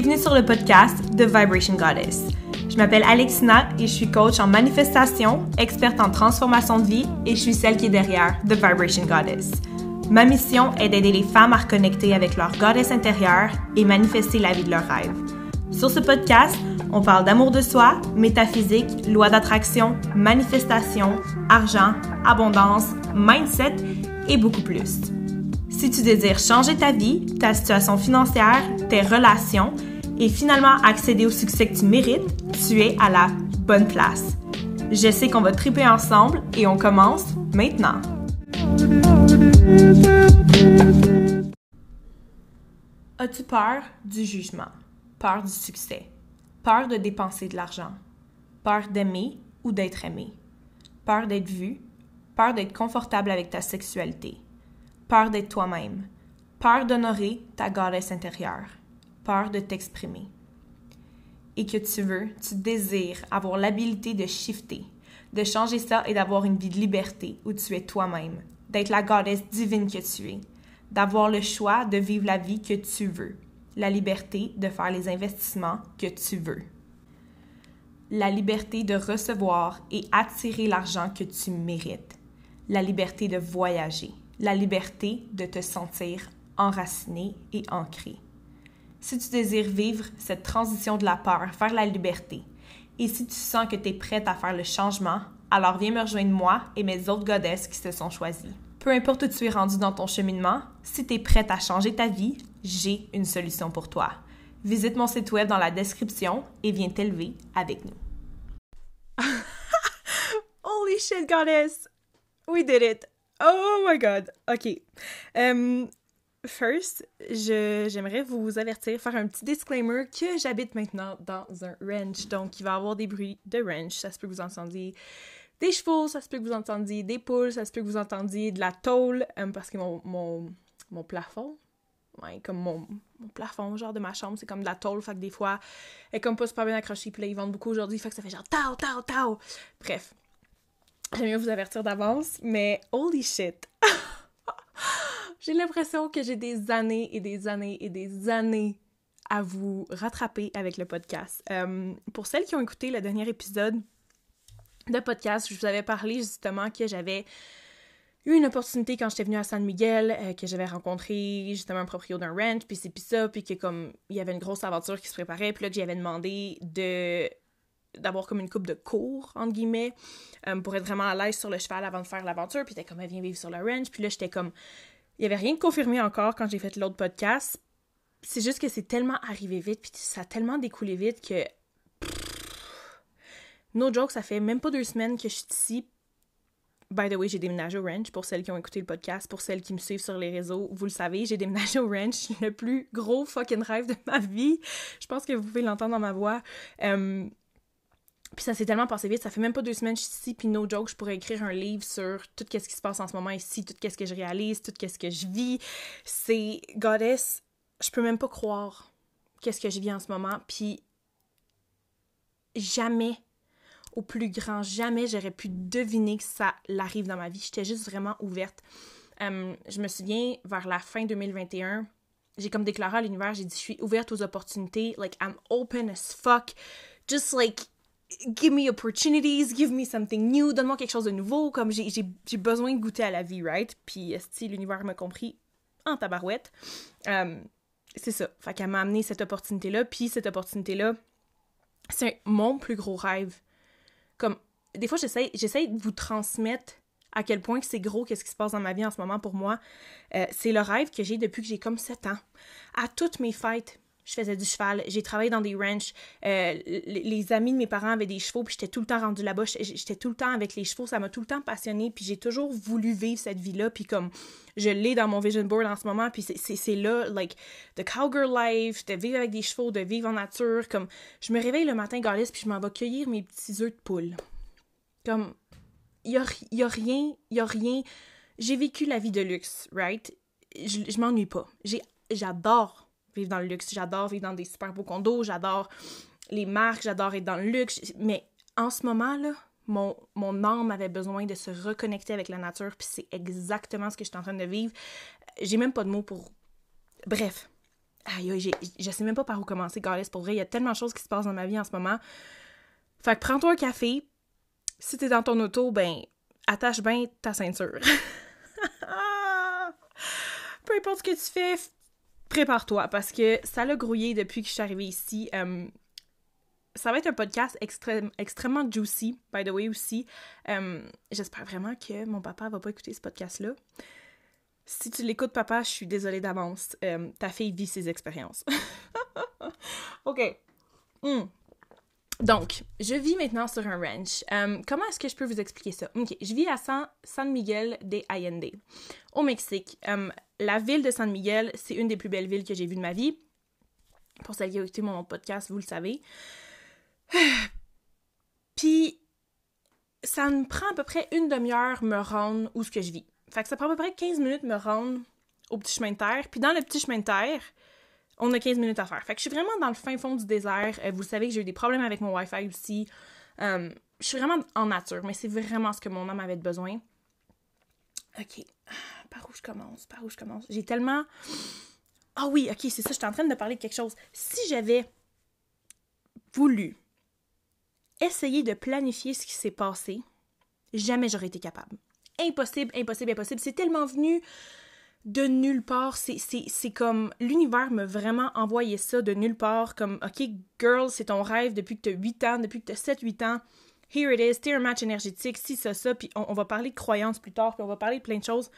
Bienvenue sur le podcast The Vibration Goddess. Je m'appelle Alexina et je suis coach en manifestation, experte en transformation de vie et je suis celle qui est derrière The Vibration Goddess. Ma mission est d'aider les femmes à reconnecter avec leur goddess intérieure et manifester la vie de leurs rêves. Sur ce podcast, on parle d'amour de soi, métaphysique, loi d'attraction, manifestation, argent, abondance, mindset et beaucoup plus. Si tu désires changer ta vie, ta situation financière, tes relations et finalement accéder au succès que tu mérites, tu es à la bonne place. Je sais qu'on va triper ensemble et on commence maintenant. As-tu peur du jugement? Peur du succès? Peur de dépenser de l'argent? Peur d'aimer ou d'être aimé? Peur d'être vu? Peur d'être confortable avec ta sexualité? Peur d'être toi-même? Peur d'honorer ta goddess intérieure? Peur de t'exprimer? Et que tu veux, tu désires avoir l'habilité de shifter, de changer ça et d'avoir une vie de liberté où tu es toi-même, d'être la goddess divine que tu es, d'avoir le choix de vivre la vie que tu veux, la liberté de faire les investissements que tu veux, la liberté de recevoir et attirer l'argent que tu mérites, la liberté de voyager, la liberté de te sentir enraciné et ancré. Si tu désires vivre cette transition de la peur vers la liberté, et si tu sens que tu es prête à faire le changement, alors viens me rejoindre moi et mes autres godesses qui se sont choisies. Peu importe où tu es rendu dans ton cheminement, si tu es prête à changer ta vie, j'ai une solution pour toi. Visite mon site web dans la description et viens t'élever avec nous. Holy shit, goddess! We did it! Oh my god! Ok. Um, first, j'aimerais vous avertir, faire un petit disclaimer que j'habite maintenant dans un ranch. Donc, il va y avoir des bruits de ranch. Ça se peut que vous entendiez des chevaux, ça se peut que vous entendiez des poules, ça se peut que vous entendiez de la tôle, parce que mon, mon, mon, plafond, ouais, comme mon, mon, plafond, genre de ma chambre, c'est comme de la tôle, fait que des fois, elle est comme pas super bien accrochée, puis là, ils vendent beaucoup aujourd'hui, fait que ça fait genre tao, tao, tao. Bref, j'aime mieux vous avertir d'avance, mais holy shit! j'ai l'impression que j'ai des années et des années et des années à vous rattraper avec le podcast. Euh, pour celles qui ont écouté le dernier épisode, de podcast, je vous avais parlé justement que j'avais eu une opportunité quand j'étais venue à San Miguel, euh, que j'avais rencontré justement un propriétaire d'un ranch, puis c'est puis ça, puis que comme il y avait une grosse aventure qui se préparait, puis là que j'avais demandé de d'avoir comme une coupe de cours, entre guillemets, euh, pour être vraiment à l'aise sur le cheval avant de faire l'aventure, puis t'es comme, elle vient vivre sur le ranch, puis là, j'étais comme, il y avait rien de confirmé encore quand j'ai fait l'autre podcast, c'est juste que c'est tellement arrivé vite, puis ça a tellement découlé vite que No joke, ça fait même pas deux semaines que je suis ici. By the way, j'ai déménagé au ranch pour celles qui ont écouté le podcast, pour celles qui me suivent sur les réseaux. Vous le savez, j'ai déménagé au ranch, le plus gros fucking rêve de ma vie. Je pense que vous pouvez l'entendre dans ma voix. Euh, puis ça s'est tellement passé vite, ça fait même pas deux semaines que je suis ici, puis no joke, je pourrais écrire un livre sur tout ce qui se passe en ce moment ici, tout ce que je réalise, tout ce que je vis. C'est Goddess, je peux même pas croire qu'est-ce que je vis en ce moment, puis jamais au plus grand. Jamais j'aurais pu deviner que ça l'arrive dans ma vie. J'étais juste vraiment ouverte. Euh, je me souviens, vers la fin 2021, j'ai comme déclaré à l'univers, j'ai dit, je suis ouverte aux opportunités. Like, I'm open as fuck. Just like, give me opportunities, give me something new, donne-moi quelque chose de nouveau. Comme j'ai besoin de goûter à la vie, right? Puis, si l'univers m'a compris en tabarouette. Euh, c'est ça. Fait qu'elle m'a amené cette opportunité-là. Puis, cette opportunité-là, c'est mon plus gros rêve comme des fois j'essaie de vous transmettre à quel point c'est gros qu'est-ce qui se passe dans ma vie en ce moment pour moi. Euh, c'est le rêve que j'ai depuis que j'ai comme 7 ans. À toutes mes fêtes, je faisais du cheval, j'ai travaillé dans des ranchs, euh, les, amis de mes parents avaient des chevaux, puis j'étais tout le temps rendue là-bas, j'étais tout le temps avec les chevaux, ça m'a tout le temps passionnée, puis j'ai toujours voulu vivre cette vie-là, puis comme je l'ai dans mon vision board en ce moment, puis c'est là, like, the cowgirl life, de vivre avec des chevaux, de vivre en nature, comme, je me réveille le matin, galice, puis je m'en vais cueillir mes petits œufs de poule. Comme, il y a, rien, il y a rien, j'ai vécu la vie de luxe, right? Je, je m'ennuie pas. J'adore vivre dans le luxe. J'adore vivre dans des super beaux condos, j'adore les marques, j'adore être dans le luxe. Mais en ce moment, là, mon, mon âme avait besoin de se reconnecter avec la nature, puis c'est exactement ce que je suis en train de vivre. J'ai même pas de mots pour. Bref, aïe, je sais même pas par où commencer, Goddess. Pour vrai, il y a tellement de choses qui se passent dans ma vie en ce moment. Fait que prends-toi un café. Si t'es dans ton auto, ben, attache bien ta ceinture. Peu importe ce que tu fais, prépare-toi parce que ça l'a grouillé depuis que je suis arrivée ici. Euh, ça va être un podcast extrêmement juicy, by the way, aussi. Euh, j'espère vraiment que mon papa va pas écouter ce podcast-là. Si tu l'écoutes, papa, je suis désolée d'avance. Euh, ta fille vit ses expériences. OK. Hmm. Donc, je vis maintenant sur un ranch. Euh, comment est-ce que je peux vous expliquer ça? OK, je vis à San, Miguel de Allende, au Mexique. Euh, la ville de San Miguel, c'est une des plus belles villes que j'ai vues de ma vie. Pour celles qui ont écouté mon podcast, vous le savez. Puis, ça me prend à peu près une demi-heure me rendre où ce que je vis. Fait ça prend à peu près 15 minutes me rendre au petit chemin de terre. Puis dans le petit chemin de terre, on a 15 minutes à faire. Fait que je suis vraiment dans le fin fond du désert. Euh, vous savez que j'ai eu des problèmes avec mon Wi-Fi aussi. Euh, je suis vraiment en nature, mais c'est vraiment ce que mon âme avait besoin. Ok, par où je commence? Par où je commence? J'ai tellement... Ah oui, ok, c'est ça, je suis en train de parler de quelque chose. Si j'avais voulu essayer de planifier ce qui s'est passé, jamais j'aurais été capable impossible, impossible, impossible. C'est tellement venu de nulle part. C'est comme l'univers m'a vraiment envoyé ça de nulle part. Comme, OK, girl, c'est ton rêve depuis que tu as 8 ans, depuis que tu as 7-8 ans. Here it is, t'es un match énergétique, si, ça, ça. Puis on, va parler de croyances plus tard, puis on va parler de plein de choses.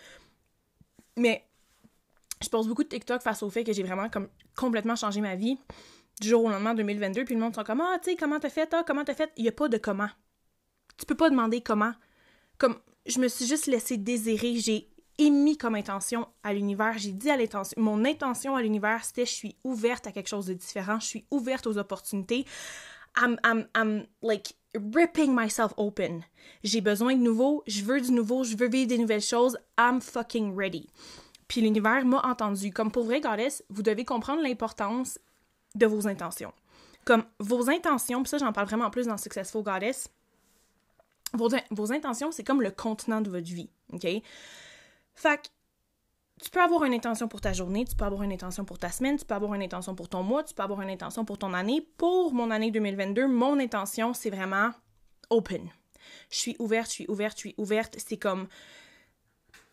Mais je pose beaucoup de TikTok face au fait que j'ai vraiment comme complètement changé ma vie du jour au lendemain 2022. Puis le monde sont comme, ah, tu comment t'as fait, ah, comment t'as fait? Il n'y a pas de comment. Tu peux pas demander comment. Comme, je me suis juste laissé désirer. J'ai émis comme intention à l'univers. J'ai dit à l'intention, mon intention à l'univers, c'était je suis ouverte à quelque chose de différent. Je suis ouverte aux opportunités. I'm, I'm, I'm like ripping myself open. J'ai besoin de nouveau, je veux du nouveau, je veux vivre des nouvelles choses. I'm fucking ready. Puis l'univers m'a entendu. Comme pour vrai, Goddess, vous devez comprendre l'importance de vos intentions. Comme vos intentions, puis ça j'en parle vraiment plus dans Successful Goddess, vos, intentions, c'est comme le contenant de votre vie, OK? Fait que tu peux avoir une intention pour ta journée, tu peux avoir une intention pour ta semaine, tu peux avoir une intention pour ton mois, tu peux avoir une intention pour ton année. Pour mon année 2022, mon intention, c'est vraiment open. Je suis ouverte, je suis ouverte, je suis ouverte. C'est comme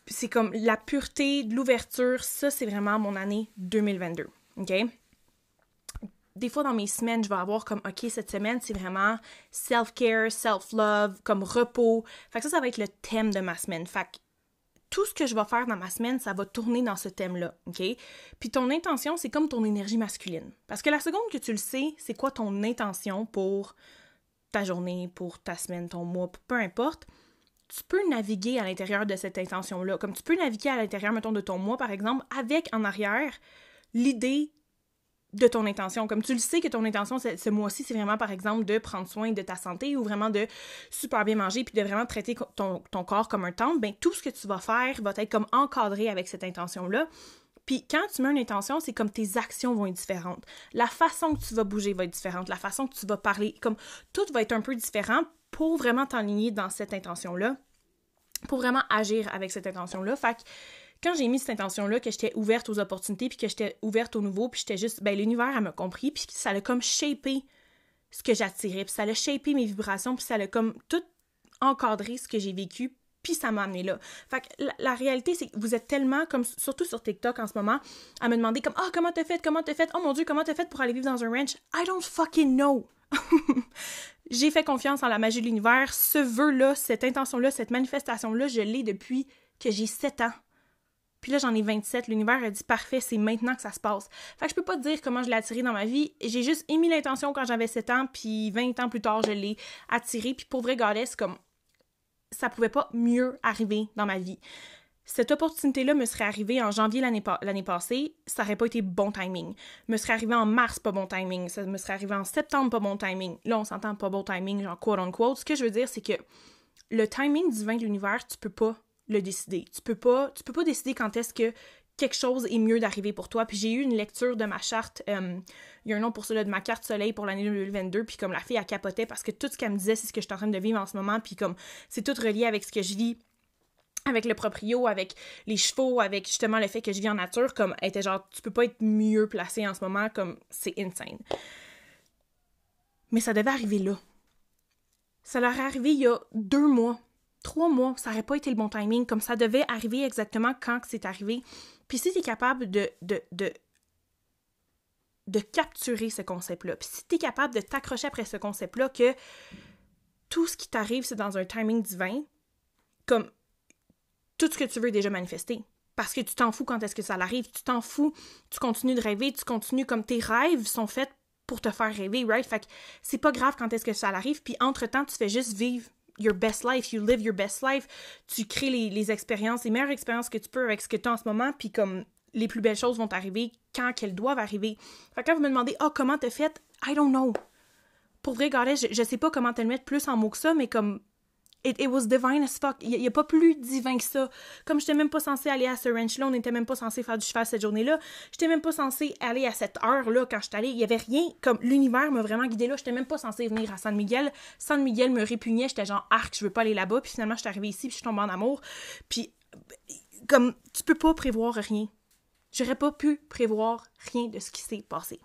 c'est comme la pureté de l'ouverture, ça c'est vraiment mon année 2022. OK? Des fois dans mes semaines, je vais avoir comme OK, cette semaine, c'est vraiment self-care, self-love, comme repos. Fait que ça, ça va être le thème de ma semaine. Fait que tout ce que je vais faire dans ma semaine, ça va tourner dans ce thème-là, OK? Puis ton intention, c'est comme ton énergie masculine. Parce que la seconde que tu le sais, c'est quoi ton intention pour ta journée, pour ta semaine, ton mois, peu importe, tu peux naviguer à l'intérieur de cette intention-là. Comme tu peux naviguer à l'intérieur, mettons, de ton mois, par exemple, avec en arrière l'idée de ton intention. Comme tu le sais que ton intention ce mois-ci, c'est vraiment, par exemple, de prendre soin de ta santé ou vraiment de super bien manger puis de vraiment traiter ton, corps comme un temple, ben tout ce que tu vas faire va être comme encadré avec cette intention-là. Puis quand tu mets une intention, c'est comme tes actions vont être différentes. La façon que tu vas bouger va être différente. La façon que tu vas parler, comme tout va être un peu différent pour vraiment t'enligner dans cette intention-là, pour vraiment agir avec cette intention-là. Fait que quand j'ai mis cette intention-là, que j'étais ouverte aux opportunités, puis que j'étais ouverte au nouveau, puis j'étais juste, ben l'univers, elle m'a compris, puis ça a comme shapé ce que j'attirais, puis ça a shapé mes vibrations, puis ça a comme tout encadré ce que j'ai vécu, puis ça m'a amené là. Fait que la, réalité, c'est que vous êtes tellement, comme surtout sur TikTok en ce moment, à me demander comme, ah, oh, comment t'as fait, comment t'as fait, oh mon dieu, comment t'as fait pour aller vivre dans un ranch? I don't fucking know. j'ai fait confiance en la magie de l'univers. Ce vœu-là, cette intention-là, cette manifestation-là, je l'ai depuis que j'ai 7 ans. Puis là, j'en ai 27. L'univers a dit parfait, c'est maintenant que ça se passe. Fait que je peux pas te dire comment je l'ai attiré dans ma vie. J'ai juste émis l'intention quand j'avais 7 ans, puis 20 ans plus tard, je l'ai attiré. Puis pour vrai, comme ça pouvait pas mieux arriver dans ma vie. Cette opportunité-là me serait arrivée en janvier l'année passée, ça aurait pas été bon timing. Me serait arrivé en mars, pas bon timing. Ça me serait arrivé en septembre, pas bon timing. Là, on s'entend pas bon timing, genre quote unquote. Ce que je veux dire, c'est que le timing divin de l'univers, tu peux pas le décider. Tu peux pas, tu peux pas décider quand est-ce que quelque chose est mieux d'arriver pour toi. Puis j'ai eu une lecture de ma charte, euh, il y a un nom pour cela, de ma carte soleil pour l'année 2022, puis comme la fille, a capoté parce que tout ce qu'elle me disait, c'est ce que je suis en train de vivre en ce moment, puis comme c'est tout relié avec ce que je vis avec le proprio, avec les chevaux, avec justement le fait que je vis en nature, comme elle était genre, tu peux pas être mieux placé en ce moment, comme c'est insane. Mais ça devait arriver là. Ça leur est arrivé il y a deux mois, trois mois, ça n'aurait pas été le bon timing, comme ça devait arriver exactement quand c'est arrivé. Puis si tu es capable de, de, de, de capturer ce concept-là, puis si tu es capable de t'accrocher après ce concept-là, que tout ce qui t'arrive, c'est dans un timing divin, comme tout ce que tu veux déjà manifesté. Parce que tu t'en fous quand est-ce que ça arrive, tu t'en fous, tu continues de rêver, tu continues comme tes rêves sont faits pour te faire rêver, right? Fait que c'est pas grave quand est-ce que ça arrive, puis entre-temps, tu fais juste vivre your best life, you live your best life, tu crées les, expériences, les meilleures expériences que tu peux avec ce que tu as en ce moment, puis comme les plus belles choses vont arriver quand qu'elles doivent arriver. Fait que quand vous me demandez, oh, comment t'as fait? I don't know. Pour vrai, je, je sais pas comment te le mettre plus en mots que ça, mais comme It, was divine as fuck. Il n'y a, pas plus divin que ça. Comme j'étais même pas censée aller à ce ranch-là, on n'était même pas censé faire du cheval cette journée-là. J'étais même pas censée aller à cette heure-là quand je suis allée. Il y avait rien. Comme l'univers m'a vraiment guidée là. J'étais même pas censée venir à San Miguel. San Miguel me répugnait. J'étais genre arc, je veux pas aller là-bas. Puis finalement, je suis arrivée ici, puis je suis tombée en amour. Puis, comme, tu peux pas prévoir rien. J'aurais pas pu prévoir rien de ce qui s'est passé.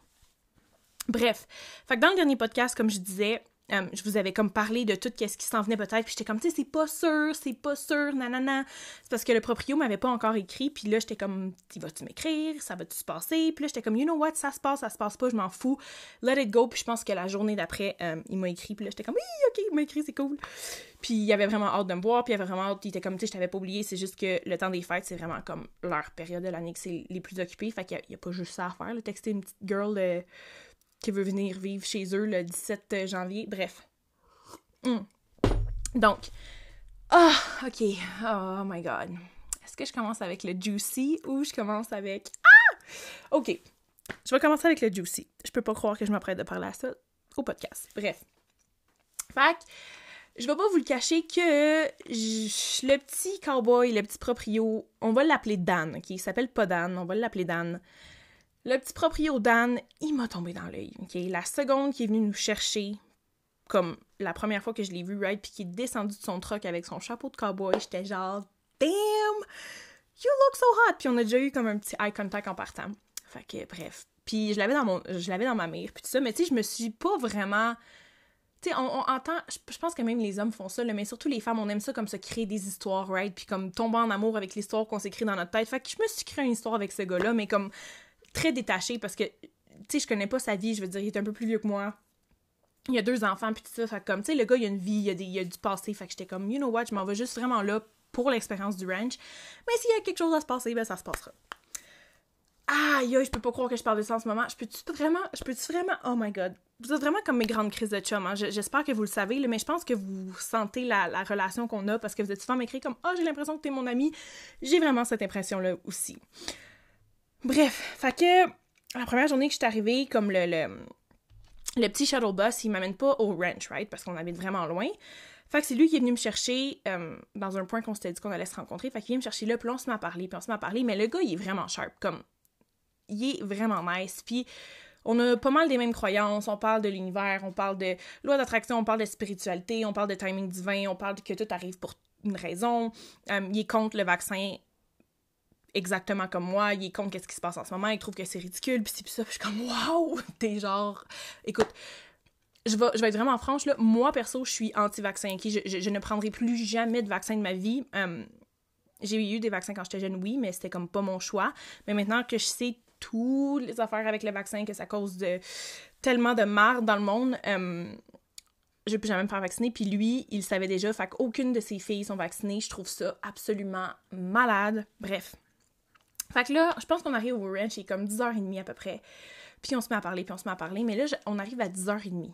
Bref. Fait que dans le dernier podcast, comme je disais, euh, je vous avais comme parlé de tout ce qui s'en venait peut-être, puis j'étais comme, tu sais, c'est pas sûr, c'est pas sûr, nanana. C'est parce que le proprio m'avait pas encore écrit, puis là, j'étais comme, vas-tu m'écrire, ça va-tu se passer? Puis là, j'étais comme, you know what, ça se passe, ça se passe pas, je m'en fous, let it go. Puis je pense que la journée d'après, euh, il m'a écrit, puis là, j'étais comme, oui, ok, il m'a écrit, c'est cool. Puis il avait vraiment hâte de me voir, puis il avait vraiment hâte, il était comme, tu sais, je t'avais pas oublié, c'est juste que le temps des fêtes, c'est vraiment comme leur période de l'année que c'est les plus occupés, fait qu'il y, a pas juste ça à faire, le texter une petite girl qui veut venir vivre chez eux le 17 janvier, bref. Hmm. Donc, ah, ok. Oh my god. Est-ce que je commence avec le juicy ou je commence avec. Ah! Ok. Je vais commencer avec le juicy. Je peux pas croire que je m'apprête de parler à ça au podcast. Bref. Fait je vais pas vous le cacher que le petit cowboy, le petit proprio, on va l'appeler Dan, ok? Il s'appelle pas Dan, on va l'appeler Dan. Le petit proprio Dan, il m'a tombé dans l'œil? La seconde qui est venu nous chercher comme la première fois que je l'ai vu, right, puis qui est descendu de son truck avec son chapeau de cowboy, j'étais genre, damn, you look so hot! Puis on a déjà eu comme un petit eye contact en partant. Fait que, bref. Puis je l'avais dans mon, ma mire, puis tout ça, mais tu sais, je me suis pas vraiment. Tu sais, on, entend, je, pense que même les hommes font ça, mais surtout les femmes, on aime ça comme se créer des histoires, right? Puis comme tomber en amour avec l'histoire qu'on s'écrit dans notre tête. Fait que je me suis créé une histoire avec ce gars-là, mais comme très détachée parce que, tu sais, je connais pas sa vie, je veux dire, il est un peu plus vieux que moi il a deux enfants, puis tout ça. Fait comme, tu sais, le gars, il a une vie, il a, des, il a du passé. Fait que j'étais comme, you know what, je m'en vais juste vraiment là pour l'expérience du ranch. Mais s'il y a quelque chose à se passer, ben ça se passera. Aïe, je peux pas croire que je parle de ça en ce moment. Je peux-tu vraiment, je peux-tu vraiment, oh my god. Vous êtes vraiment comme mes grandes crises de chum. Hein. J'espère que vous le savez, mais je pense que vous sentez la, la relation qu'on a parce que vous êtes souvent m'écrit comme, oh, j'ai l'impression que t'es mon ami. J'ai vraiment cette impression-là aussi. Bref, fait que la première journée que je suis arrivée, comme le, le le petit shuttle bus, il m'amène pas au ranch, right? Parce qu'on habite vraiment loin. Fait que c'est lui qui est venu me chercher euh, dans un point qu'on s'était dit qu'on allait se rencontrer. Fait qu'il vient me chercher là, puis on se met à puis on se met à parler. Mais le gars, il est vraiment sharp, comme... Il est vraiment nice, puis on a pas mal des mêmes croyances. On parle de l'univers, on parle de loi d'attraction, on parle de spiritualité, on parle de timing divin, on parle que tout arrive pour une raison. Euh, il est contre le vaccin exactement comme moi, il est contre qu'est-ce qui se passe en ce moment, il trouve que c'est ridicule, puis c'est ça, puis je suis comme waouh, t'es genre écoute, je vais, je vais être vraiment franche là, moi perso, je suis anti-vaccin, je, ne prendrai plus jamais de vaccin de ma vie. Hum, j'ai eu des vaccins quand j'étais jeune, oui, mais c'était comme pas mon choix. Mais maintenant que je sais toutes les affaires avec le vaccin, que ça cause de tellement de marre dans le monde, hum, je plus jamais me faire vacciner. Puis lui, il savait déjà, fait qu'aucune de ses filles sont vaccinées. Je trouve ça absolument malade. Bref, fait que là, je pense qu'on arrive au ranch, il est comme 10h30 à peu près. Puis on se met à parler, puis on se met à parler. Mais là, on arrive à 10h30.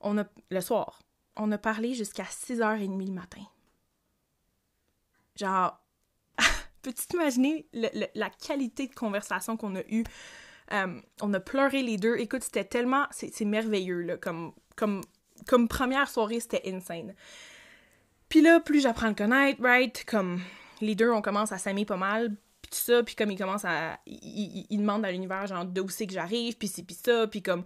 On a, le soir, on a parlé jusqu'à 6h30 le matin. Genre, peux-tu t'imaginer la qualité de conversation qu'on a eue? Euh, on a pleuré les deux. Écoute, c'était tellement... C'est merveilleux, là. Comme, comme, comme première soirée, c'était insane. Puis là, plus j'apprends à le connaître, right? Comme les deux, on commence à s'aimer pas mal puis comme il commence à... Il, demande à l'univers, genre, d'où c'est que j'arrive, puis c'est, puis ça, puis comme,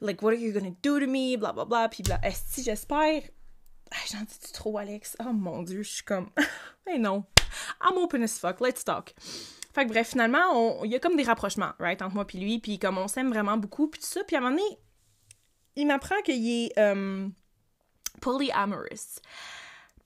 like, what are you gonna do to me, bla bla bla, puis bla, est-ce j'espère... J'en dis-tu trop, Alex? Oh mon Dieu, je suis comme... Mais non. I'm open as fuck, let's talk. Fait que bref, finalement, il y a comme des rapprochements, right, entre moi puis lui, puis comme on s'aime vraiment beaucoup, puis tout ça, puis à un moment donné, il m'apprend qu'il est um, polyamorous.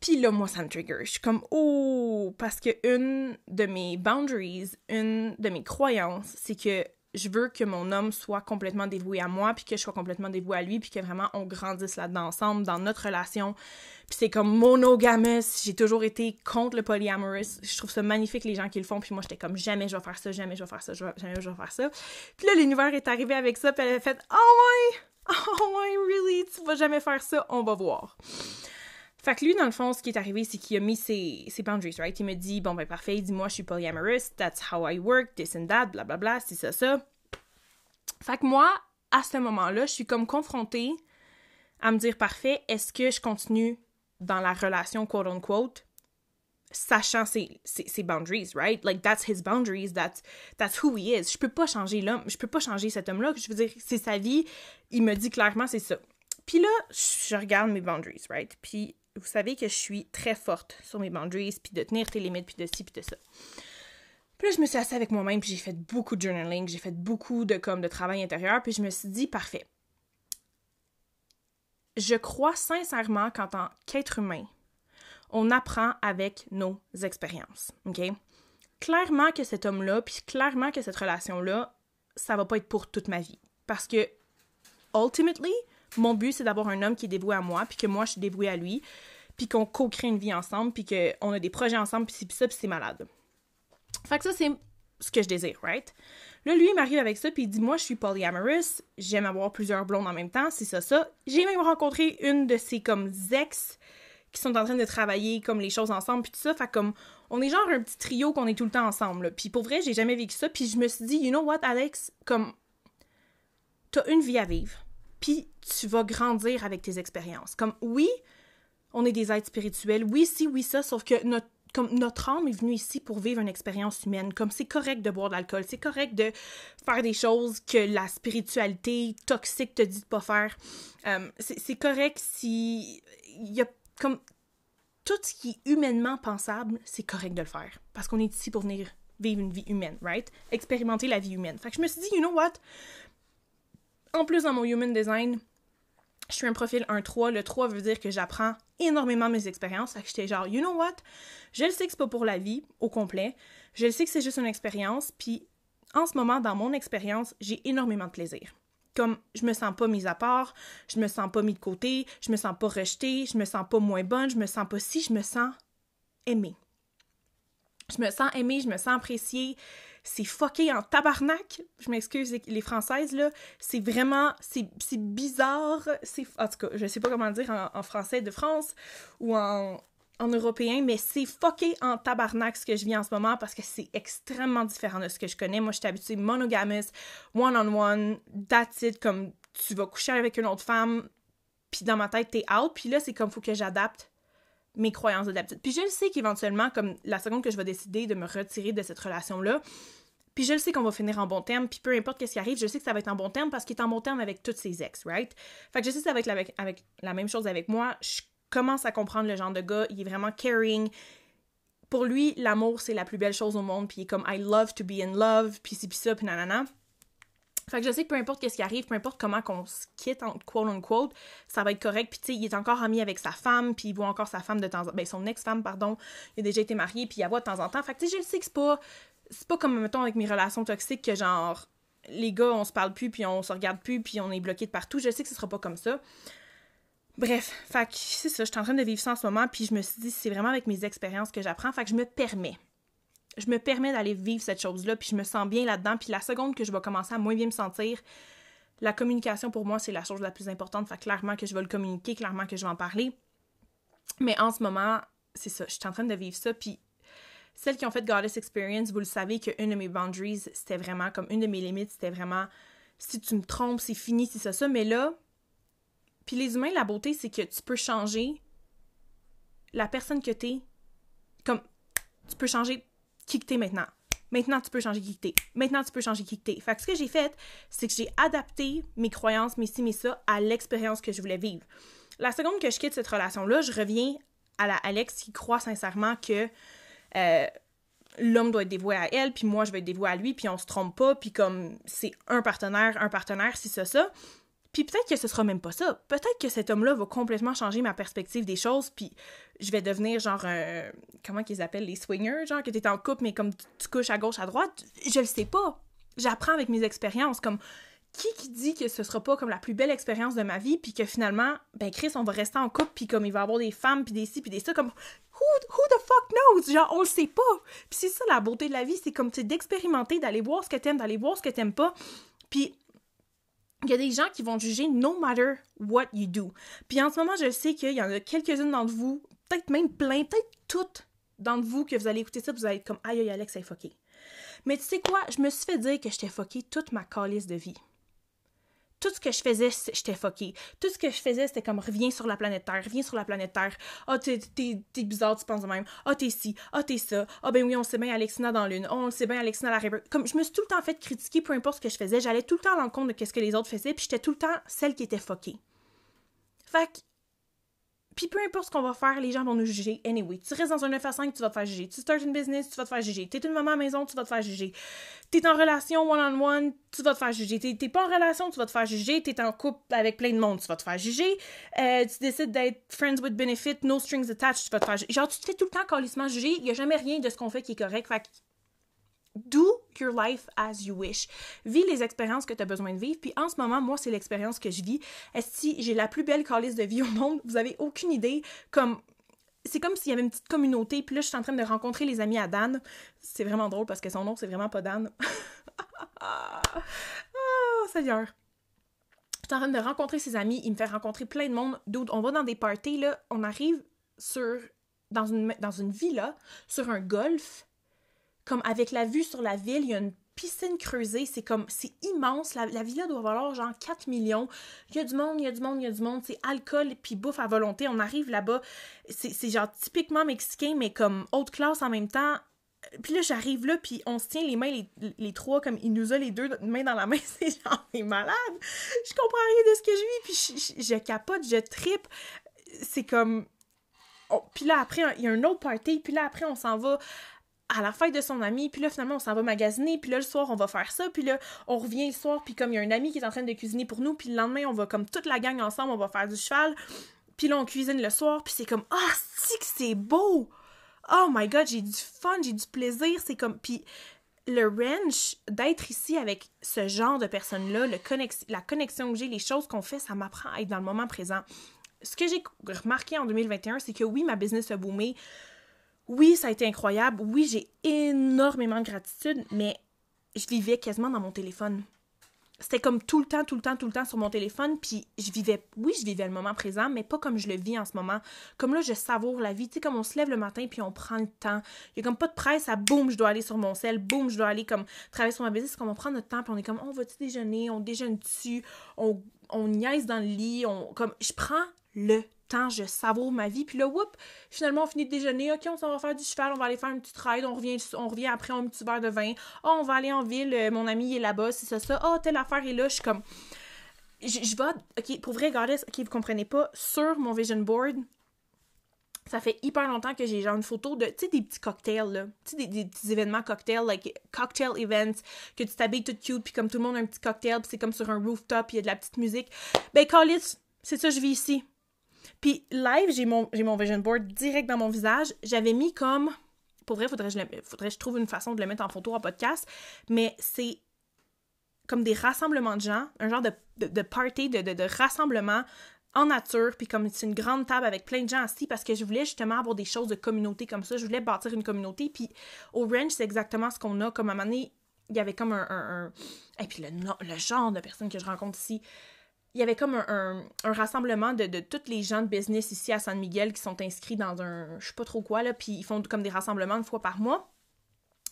Puis là, moi, ça me trigger. Je suis comme, oh, parce que une de mes boundaries, une de mes croyances, c'est que je veux que mon homme soit complètement dévoué à moi, puis que je sois complètement dévouée à lui, puis que vraiment on grandisse là-dedans ensemble, dans notre relation. Puis c'est comme monogamous. J'ai toujours été contre le polyamorous. Je trouve ça magnifique les gens qui le font, puis moi j'étais comme jamais je vais faire ça, jamais je vais faire ça, jamais je vais faire ça. Puis là, l'univers est arrivé avec ça, puis elle a fait Oh ouais, oh ouais, really, tu vas jamais faire ça, on va voir. Fait que lui, dans le fond, ce qui est arrivé, c'est qu'il a mis ses, ses boundaries, right? Il me dit, bon, ben parfait, il dit, moi, je suis polyamorous, that's how I work, this and that, blablabla, bla, bla, c'est ça, ça. Fait que moi, à ce moment-là, je suis comme confrontée à me dire, parfait, est-ce que je continue dans la relation, quote-unquote, sachant ses, ses, ses, boundaries, right? Like, that's his boundaries, that's, that's who he is. Je peux pas changer l'homme, je peux pas changer cet homme-là, je veux dire, c'est sa vie, il me dit clairement, c'est ça. Puis là, je regarde mes boundaries, right? Puis vous savez que je suis très forte sur mes boundaries, puis de tenir tes limites, puis de ci, puis de ça. Puis là, je me suis assise avec moi-même, puis j'ai fait beaucoup de journaling, j'ai fait beaucoup de, comme, de travail intérieur, puis je me suis dit, parfait. Je crois sincèrement qu'en tant qu'être humain, on apprend avec nos expériences, OK? Clairement que cet homme-là, puis clairement que cette relation-là, ça va pas être pour toute ma vie. Parce que, ultimately, mon but, c'est d'avoir un homme qui est dévoué à moi, puis que moi, je suis dévouée à lui, puis qu'on co-crée une vie ensemble, puis qu'on a des projets ensemble, puis ça, puis c'est malade. Fait que ça, c'est ce que je désire, right? Là, lui, il m'arrive avec ça, puis il dit Moi, je suis polyamorous, j'aime avoir plusieurs blondes en même temps, c'est ça, ça. J'ai même rencontré une de ses, comme, ex qui sont en train de travailler, comme, les choses ensemble, puis tout ça. Fait comme, on est genre un petit trio qu'on est tout le temps ensemble, Puis pour vrai, j'ai jamais vécu ça, puis je me suis dit You know what, Alex? Comme, t'as une vie à vivre puis tu vas grandir avec tes expériences. Comme oui, on est des êtres spirituels, oui, si, oui, ça, sauf que notre comme notre âme est venue ici pour vivre une expérience humaine. Comme c'est correct de boire de l'alcool, c'est correct de faire des choses que la spiritualité toxique te dit de pas faire. Euh, c'est correct si il y a comme tout ce qui est humainement pensable, c'est correct de le faire parce qu'on est ici pour venir vivre une vie humaine, right? Expérimenter la vie humaine. Fait que je me suis dit, you know what? En plus, dans mon Human Design, je suis un profil 1-3. Le 3 veut dire que j'apprends énormément mes expériences. Fait que j'étais genre, you know what? Je le sais que c'est pas pour la vie au complet. Je le sais que c'est juste une expérience. Puis en ce moment, dans mon expérience, j'ai énormément de plaisir. Comme je me sens pas mise à part, je me sens pas mis de côté, je me sens pas rejetée, je me sens pas moins bonne, je me sens pas si, je me sens aimée. Je me sens aimée, je me sens appréciée c'est fucké en tabarnak. Je m'excuse les françaises là, c'est vraiment c'est bizarre, en tout cas, je sais pas comment dire en, français de France ou en en européen, mais c'est fucké en tabarnak ce que je vis en ce moment parce que c'est extrêmement différent de ce que je connais. Moi, je suis habituée monogamous, one-on-one, that's comme tu vas coucher avec une autre femme, puis dans ma tête, t'es out, puis là, c'est comme faut que j'adapte mes croyances d'habitude. Puis je sais qu'éventuellement, comme la seconde que je vais décider de me retirer de cette relation-là, puis je le sais qu'on va finir en bon terme, puis peu importe ce qui arrive, je sais que ça va être en bon terme parce qu'il est en bon terme avec toutes ses ex, right? Fait que je sais que ça va être avec, la même chose avec moi. Je commence à comprendre le genre de gars, il est vraiment caring. Pour lui, l'amour, c'est la plus belle chose au monde, puis il est comme I love to be in love, puis c'est puis ça, puis nanana. Fait que je sais que peu importe ce qui arrive, peu importe comment qu'on se quitte, quote unquote, ça va être correct. Puis tu sais, il est encore ami avec sa femme, puis il voit encore sa femme de temps en temps. Ben, son ex-femme, pardon. Il a déjà été marié, puis il la voit de temps en temps. Fait que tu sais, je sais que c'est pas. C'est pas comme, mettons, avec mes relations toxiques que genre. Les gars, on se parle plus, puis on se regarde plus, puis on est bloqué de partout. Je sais que ce sera pas comme ça. Bref, fait c'est ça, je suis en train de vivre ça en ce moment, puis je me suis dit, c'est vraiment avec mes expériences que j'apprends, fait que je me permets je me permets d'aller vivre cette chose-là, puis je me sens bien là-dedans. Puis la seconde que je vais commencer à moins bien me sentir, la communication pour moi, c'est la chose la plus importante. Fait clairement que je vais le communiquer, clairement que je vais en parler. Mais en ce moment, c'est ça, je suis en train de vivre ça. Puis celles qui ont fait Goddess Experience, vous le savez qu'une de mes boundaries, c'était vraiment comme une de mes limites, c'était vraiment si tu me trompes, c'est fini, c'est ça, ça. Mais là, puis les humains, la beauté, c'est que tu peux changer la personne que t'es. Comme, tu peux changer qui que t'es maintenant. Maintenant, tu peux changer qui que t'es. Maintenant, tu peux changer qui que t'es. Fait que ce que j'ai fait, c'est que j'ai adapté mes croyances, mes ci, mes ça, à l'expérience que je voulais vivre. La seconde que je quitte cette relation-là, je reviens à la Alex qui croit sincèrement que euh, l'homme doit être dévoué à elle, puis moi, je vais être dévoué à lui, puis on se trompe pas, puis comme c'est un partenaire, un partenaire, si ça, ça. Puis peut-être que ce sera même pas ça. Peut-être que cet homme-là va complètement changer ma perspective des choses, puis je vais devenir genre un... comment qu'ils appellent les swingers, genre que t'es en couple mais comme tu couches à gauche à droite, je le sais pas. J'apprends avec mes expériences comme qui qui dit que ce sera pas comme la plus belle expérience de ma vie puis que finalement ben Chris on va rester en couple puis comme il va avoir des femmes puis des ci puis des ça comme who, who the fuck knows? Genre on le sait pas. Puis c'est ça la beauté de la vie c'est comme c'est d'expérimenter d'aller voir ce que t'aimes d'aller voir ce que t'aimes pas. Puis il y a des gens qui vont juger no matter what you do. Puis en ce moment, je sais qu'il y en a quelques-unes d'entre vous, peut-être même plein, peut-être toutes d'entre vous que vous allez écouter ça, vous allez être comme aïe aïe Alex, c'est fucké. Mais tu sais quoi, je me suis fait dire que j'étais fucké toute ma calice de vie tout ce que je faisais, j'étais fucké. Tout ce que je faisais, c'était comme reviens sur la planète Terre, reviens sur la planète Terre. Ah, oh, t'es, bizarre, tu penses de même. Ah, oh, t'es ci, ah, oh, t'es ça. Ah, ben oui, on sait bien Alexina dans l'une. On sait bien Alexina la river. Comme je me suis tout le temps fait critiquer, peu importe ce que je faisais, j'allais tout le temps à l'encontre de ce que les autres faisaient, puis j'étais tout le temps celle qui était fuckée. Fait puis peu importe ce qu'on va faire, les gens vont nous juger anyway. Tu restes dans un 9 à 5, tu vas te faire juger. Tu starts une business, tu vas te faire juger. T'es une maman à la maison, tu vas te faire juger. T'es en relation one-on-one, tu vas te faire juger. T'es pas en relation, tu vas te faire juger. T'es en couple avec plein de monde, tu vas te faire juger. Euh, tu décides d'être friends with benefit, no strings attached, tu vas te faire juger. Genre, tu te fais tout le temps calissement juger. Il y a jamais rien de ce qu'on fait qui est correct. Fait Do your life as you wish. Vis les expériences que tu as besoin de vivre. Puis en ce moment, moi, c'est l'expérience que je vis. Si j'ai la plus belle calice de vie au monde, vous avez aucune idée. Comme c'est comme s'il y avait une petite communauté, puis là, je suis en train de rencontrer les amis à Dan. C'est vraiment drôle parce que son nom, c'est vraiment pas Dan. oh, Seigneur. Je suis en train de rencontrer ses amis, il me fait rencontrer plein de monde. D'autres, on va dans des parties, là, on arrive sur, dans une, dans une villa, sur un golf, comme avec la vue sur la ville, il y a une piscine creusée, c'est comme, c'est immense, la, villa doit valoir genre 4 millions, il y a du monde, il y a du monde, il y a du monde, c'est alcool puis bouffe à volonté, on arrive là-bas, c'est genre typiquement mexicain, mais comme haute classe en même temps, puis là, j'arrive là, puis on se tient les mains, les, les, trois, comme il nous a les deux mains dans la main, c'est genre, est malade. Je comprends rien de ce que je vis, puis je, je, capote, je tripe. C'est comme. Oh, puis là, après, il y a un autre party, puis là, après, on s'en va à la fête de son ami, puis là, finalement, on s'en va magasiner, puis là, le soir, on va faire ça, puis là, on revient le soir, puis comme il y a un ami qui est en train de cuisiner pour nous, puis le lendemain, on va comme toute la gang ensemble, on va faire du cheval, puis là, on cuisine le soir, puis c'est comme « Ah, oh, c'est que c'est beau! Oh my God, j'ai du fun, j'ai du plaisir! » C'est comme... Puis le ranch, d'être ici avec ce genre de personnes-là, la connexion que j'ai, les choses qu'on fait, ça m'apprend à être dans le moment présent. Ce que j'ai remarqué en 2021, c'est que oui, ma business a boomé, oui, ça a été incroyable. Oui, j'ai énormément de gratitude, mais je vivais quasiment dans mon téléphone. C'était comme tout le temps, tout le temps, tout le temps sur mon téléphone, puis je vivais, oui, je vivais le moment présent, mais pas comme je le vis en ce moment. Comme là, je savoure la vie, tu sais, comme on se lève le matin, puis on prend le temps. Il y a comme pas de presse à boum, je dois aller sur mon sel, boum, je dois aller comme travailler sur ma business, comme on prend notre temps, puis on est comme, on va-tu déjeuner, on déjeune dessus, on, on niaise dans le lit, on, comme, je prends le temps, je savoure ma vie. Puis là, whoop, finalement, on finit de déjeuner. OK, on s'en va faire du cheval, on va aller faire une petite ride, on revient, on revient après un petit verre de vin. Oh, on va aller en ville, euh, mon ami est là-bas, c'est ça, ça. Oh, telle affaire est là. Je suis comme. Je, vais. OK, pour vrai, regardez, OK, vous comprenez pas, sur mon vision board, ça fait hyper longtemps que j'ai genre une photo de, tu sais, des petits cocktails, là. Tu sais, des, petits événements cocktails, like cocktail events, que tu t'habilles tout cute, puis comme tout le monde a un petit cocktail, puis c'est comme sur un rooftop, il y a de la petite musique. Ben, call c'est ça, je vis ici. Puis live, j'ai mon, mon vision board direct dans mon visage. J'avais mis comme. Pour vrai, faudrait que, je faudrait que je trouve une façon de le mettre en photo en podcast. Mais c'est comme des rassemblements de gens, un genre de, de, party, de, de, rassemblement en nature, puis comme c'est une grande table avec plein de gens assis parce que je voulais justement avoir des choses de communauté comme ça. Je voulais bâtir une communauté. Puis au ranch, c'est exactement ce qu'on a. Comme à un moment donné, il y avait comme un. Et puis le, le genre de personnes que je rencontre ici il y avait comme un, rassemblement de, de tous les gens de business ici à San Miguel qui sont inscrits dans un je sais pas trop quoi là, puis ils font comme des rassemblements une fois par mois.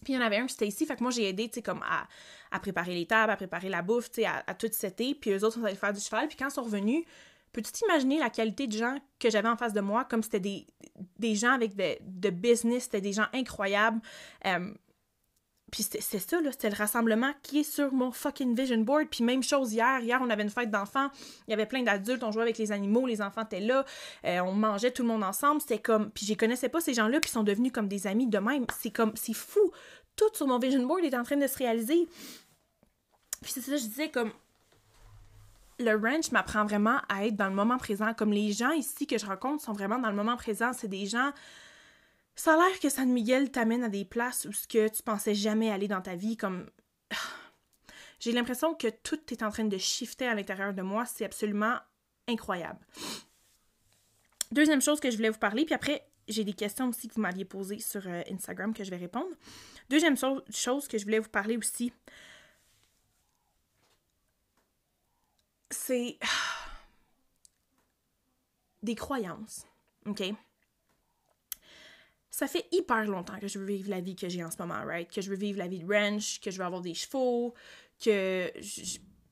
Puis il y en avait un, c'était ici, fait que moi j'ai aidé, tu sais, comme à, préparer les tables, à préparer la bouffe, tu sais, à, tout cet puis eux autres sont allés faire du cheval, puis quand ils sont revenus, peux-tu t'imaginer la qualité de gens que j'avais en face de moi, comme c'était des, des gens avec de, de business, c'était des gens incroyables. Euh, puis c'est ça, là, c'était le rassemblement qui est sur mon fucking vision board. Puis même chose hier. Hier, on avait une fête d'enfants. Il y avait plein d'adultes. On jouait avec les animaux. Les enfants étaient là. Euh, on mangeait tout le monde ensemble. C'était comme... Puis je connaissais pas ces gens-là. Puis sont devenus comme des amis de même. C'est comme... C'est fou. Tout sur mon vision board est en train de se réaliser. Puis c'est ça, je disais comme... Le ranch m'apprend vraiment à être dans le moment présent. Comme les gens ici que je rencontre sont vraiment dans le moment présent. C'est des gens ça a l'air que San Miguel t'amène à des places où ce que tu pensais jamais aller dans ta vie, comme... J'ai l'impression que tout est en train de shifter à l'intérieur de moi. C'est absolument incroyable. Deuxième chose que je voulais vous parler, puis après, j'ai des questions aussi que vous m'aviez posées sur euh, Instagram que je vais répondre. Deuxième chose que je voulais vous parler aussi, c'est des croyances. OK? Ça fait hyper longtemps que je veux vivre la vie que j'ai en ce moment, right? Que je veux vivre la vie de ranch, que je veux avoir des chevaux, que.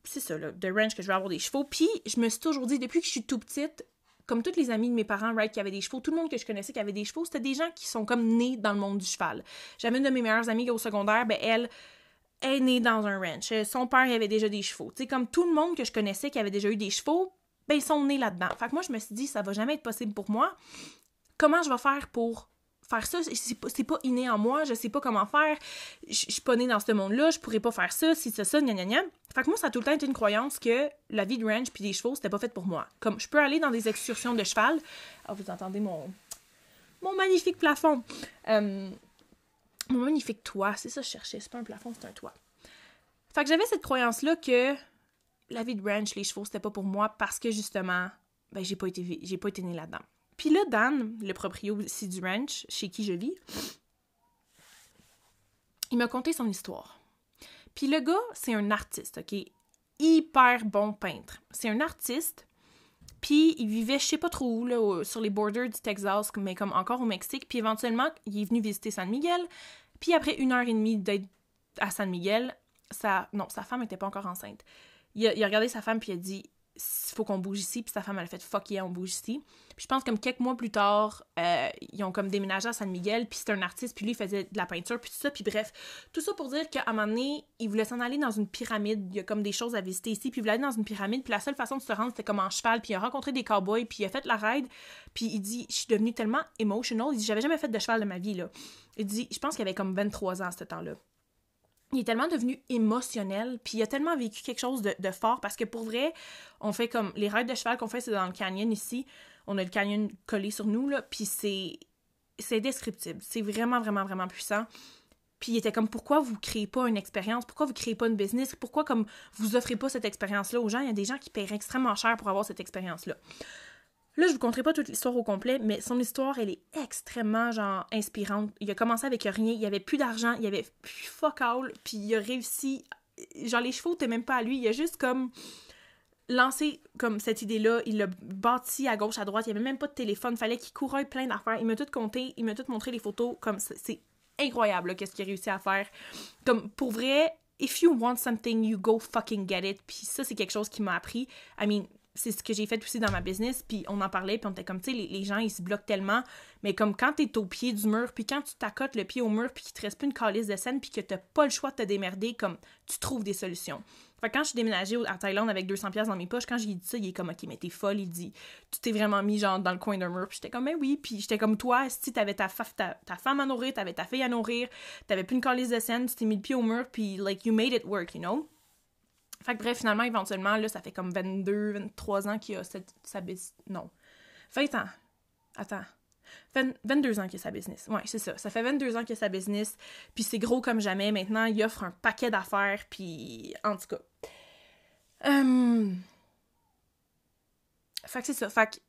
C'est ça, là, de ranch, que je veux avoir des chevaux. Puis, je me suis toujours dit, depuis que je suis tout petite, comme toutes les amies de mes parents, right, qui avaient des chevaux, tout le monde que je connaissais qui avait des chevaux, c'était des gens qui sont comme nés dans le monde du cheval. J'avais une de mes meilleures amies au secondaire, ben elle est née dans un ranch. Son père, avait déjà des chevaux. Tu sais, comme tout le monde que je connaissais qui avait déjà eu des chevaux, ben ils sont nés là-dedans. Fait que moi, je me suis dit, ça va jamais être possible pour moi. Comment je vais faire pour faire ça, c'est pas, inné en moi, je sais pas comment faire, je suis pas née dans ce monde-là, je pourrais pas faire ça, si c'est ça, gna gna gna. Fait que moi, ça a tout le temps été une croyance que la vie de ranch puis des chevaux, c'était pas fait pour moi. Comme je peux aller dans des excursions de cheval, ah, vous entendez mon, mon magnifique plafond, euh, mon magnifique toit, c'est ça que je cherchais, c'est pas un plafond, c'est un toit. Fait que j'avais cette croyance-là que la vie de ranch, les chevaux, c'était pas pour moi parce que justement, ben j'ai pas été, j'ai pas été née là-dedans. Puis là, Dan, le propriétaire aussi du ranch chez qui je vis, il m'a conté son histoire. Puis le gars, c'est un artiste, OK? Hyper bon peintre. C'est un artiste, puis il vivait, je sais pas trop où, là, sur les borders du Texas, mais comme encore au Mexique. Puis éventuellement, il est venu visiter San Miguel. Puis après une heure et demie d'être à San Miguel, sa... non, sa femme était pas encore enceinte. Il a, il a regardé sa femme, puis il a dit faut qu'on bouge ici. Puis sa femme, elle a fait fuck yeah, on bouge ici. Puis je pense comme quelques mois plus tard, euh, ils ont comme déménagé à San Miguel. Puis c'était un artiste, puis lui, il faisait de la peinture, puis tout ça. Puis bref, tout ça pour dire qu'à un moment donné, il voulait s'en aller dans une pyramide. Il y a comme des choses à visiter ici. Puis il voulait aller dans une pyramide. Puis la seule façon de se rendre, c'était comme en cheval. Puis il a rencontré des cowboys, puis il a fait la ride. Puis il dit, je suis devenue tellement emotional. Il dit, j'avais jamais fait de cheval de ma vie, là. Il dit, je pense qu'il avait comme 23 ans à ce temps-là il est tellement devenu émotionnel, puis il a tellement vécu quelque chose de, fort, parce que pour vrai, on fait comme, les rides de cheval qu'on fait, c'est dans le canyon ici, on a le canyon collé sur nous, là, puis c'est, c'est indescriptible, c'est vraiment, vraiment, vraiment puissant. Puis il était comme, pourquoi vous créez pas une expérience, pourquoi vous créez pas une business, pourquoi comme vous offrez pas cette expérience-là aux gens, il y a des gens qui paieraient extrêmement cher pour avoir cette expérience-là. Là, je vous conterai pas toute l'histoire au complet, mais son histoire, elle est extrêmement, genre, inspirante. Il a commencé avec rien, il y avait plus d'argent, il y avait plus fuck all, puis il a réussi... Genre, les chevaux t'es même pas à lui, il a juste comme lancé comme cette idée-là, il l'a bâti à gauche, à droite, il n'y avait même pas de téléphone, fallait qu'il courait plein d'affaires, il m'a tout compté, il m'a tout montré les photos, comme c'est incroyable qu'est-ce qu'il a réussi à faire. Comme pour vrai, if you want something, you go fucking get it. Puis ça, c'est quelque chose qui m'a appris. I mean, c'est ce que j'ai fait aussi dans ma business, puis on en parlait, puis on était comme, tu sais, les, gens, ils se bloquent tellement, mais comme quand t'es au pied du mur, puis quand tu t'accotes le pied au mur, puis qu'il te reste plus une calice de scène, puis que t'as pas le choix de te démerder, comme, tu trouves des solutions. Fait quand je suis déménagée à Thaïlande avec 200 pièces dans mes poches, quand j'ai dit ça, il est comme, OK, mais t'es folle, il dit, tu t'es vraiment mis, genre, dans le coin d'un mur, puis j'étais comme, mais oui, puis j'étais comme, toi, si t'avais ta, ta, femme à nourrir, t'avais ta fille à nourrir, t'avais plus une calice de scène, tu t'es mis le pied au mur, puis, like, you made it work, you know? Fait que bref, finalement, éventuellement, là, ça fait comme 22, 23 ans qu'il a sa business. Non. 20 ans. Attends. 22 ans qu'il a sa business. Ouais, c'est ça. Ça fait 22 ans qu'il a sa business. Puis c'est gros comme jamais. Maintenant, il offre un paquet d'affaires. Puis, en tout cas. Hum... Fait que c'est ça. Fait que,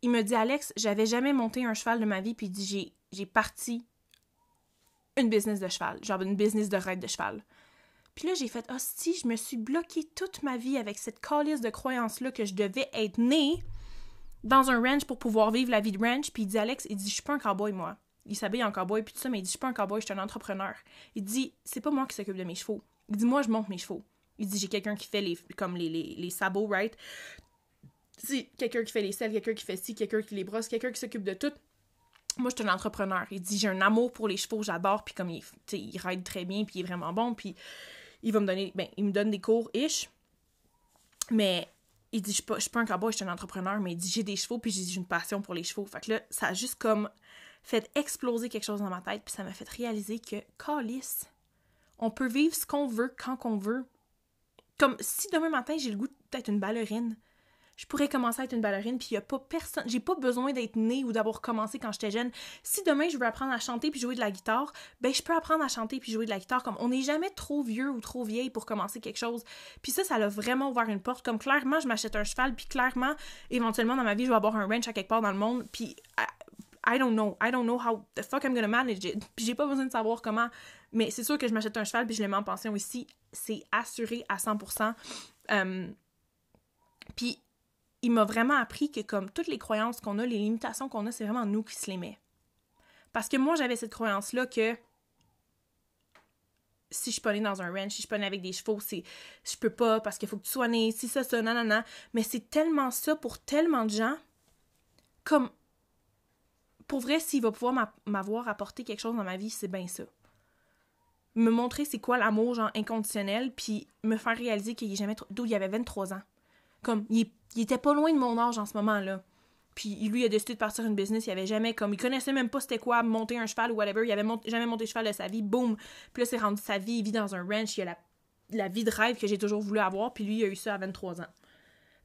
il me dit, Alex, j'avais jamais monté un cheval de ma vie. Puis il dit, j'ai parti une business de cheval. Genre une business de raid de cheval. Puis là, j'ai fait, ah, si, je me suis bloquée toute ma vie avec cette calice de croyance-là que je devais être née dans un ranch pour pouvoir vivre la vie de ranch. Puis il dit, Alex, il dit, je suis pas un cowboy, moi. Il s'habille en cowboy, puis tout ça, mais il dit, je suis pas un cowboy, je suis un entrepreneur. Il dit, c'est pas moi qui s'occupe de mes chevaux. Il dit, moi, je monte mes chevaux. Il dit, j'ai quelqu'un qui fait les, comme les, les, les sabots, right? C'est quelqu'un qui fait les selles, quelqu'un qui fait ci, quelqu'un qui les brosse, quelqu'un qui s'occupe de tout. moi, je suis un entrepreneur. Il dit, j'ai un amour pour les chevaux, j'adore, puis comme il, il ride très bien, puis il est vraiment bon, puis il va me donner, ben, il me donne des cours, ish. Mais il dit, je suis pas, pas un cowboy, je suis un entrepreneur, mais il dit, j'ai des chevaux, puis j'ai une passion pour les chevaux. Fait que là, ça a juste comme fait exploser quelque chose dans ma tête, puis ça m'a fait réaliser que, calice, on peut vivre ce qu'on veut quand qu'on veut. Comme si demain matin, j'ai le goût d'être une ballerine je pourrais commencer à être une ballerine, puis il y a pas personne, j'ai pas besoin d'être née ou d'avoir commencé quand j'étais jeune. Si demain je veux apprendre à chanter puis jouer de la guitare, ben je peux apprendre à chanter puis jouer de la guitare comme on n'est jamais trop vieux ou trop vieille pour commencer quelque chose. Puis ça ça l'a vraiment ouvert une porte comme clairement je m'achète un cheval puis clairement éventuellement dans ma vie je vais avoir un ranch à quelque part dans le monde puis I, don't know, I don't know how the fuck I'm gonna manage it. Puis j'ai pas besoin de savoir comment mais c'est sûr que je m'achète un cheval puis je le mets en pension ici, c'est assuré à 100%. Um, puis il m'a vraiment appris que comme toutes les croyances qu'on a, les limitations qu'on a, c'est vraiment nous qui se les met. Parce que moi, j'avais cette croyance-là que si je suis pas dans un ranch, si je suis avec des chevaux, c'est je peux pas parce qu'il faut que tu sois née, si ça, ça, nanana. Mais c'est tellement ça pour tellement de gens. Comme, pour vrai, s'il va pouvoir m'avoir apporté quelque chose dans ma vie, c'est bien ça. Me montrer c'est quoi l'amour, genre, inconditionnel, puis me faire réaliser qu'il est jamais trop... D'où il y avait 23 ans. Comme, il, était pas loin de mon âge en ce moment-là. Puis lui, a décidé de partir une business. Il avait jamais, comme, il connaissait même pas c'était quoi monter un cheval ou whatever. Il avait jamais monté cheval de sa vie. Boum! Puis là, c'est rendu sa vie. Il vit dans un ranch. Il a la, la vie de rêve que j'ai toujours voulu avoir. Puis lui, il a eu ça à 23 ans.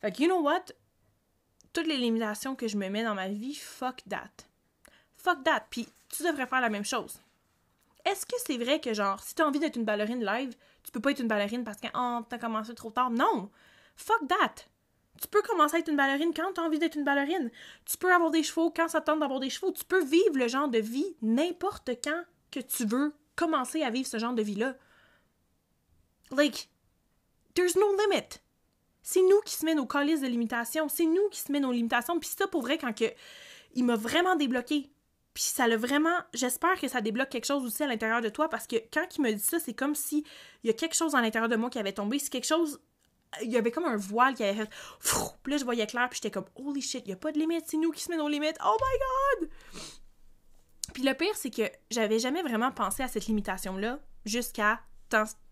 Fait que, you know what? Toutes les limitations que je me mets dans ma vie, fuck that. Fuck that. Puis tu devrais faire la même chose. Est-ce que c'est vrai que, genre, si t'as envie d'être une ballerine live, tu peux pas être une ballerine parce que, oh, t'as commencé trop tard? Non! Fuck that! Tu peux commencer à être une ballerine quand tu as envie d'être une ballerine. Tu peux avoir des chevaux quand ça tente d'avoir des chevaux. Tu peux vivre le genre de vie n'importe quand que tu veux commencer à vivre ce genre de vie-là. Like, there's no limit. C'est nous qui se met nos calices de limitation. C'est nous qui se met nos limitations. Puis ça, pour vrai, quand que, il m'a vraiment débloqué. Puis ça l'a vraiment. J'espère que ça débloque quelque chose aussi à l'intérieur de toi parce que quand il me dit ça, c'est comme si il y a quelque chose à l'intérieur de moi qui avait tombé. C'est quelque chose il y avait comme un voile qui avait fait. Puis là, je voyais clair, puis j'étais comme, holy shit, il n'y a pas de limite, c'est nous qui se met nos limites, oh my god! Puis le pire, c'est que j'avais jamais vraiment pensé à cette limitation-là jusqu'à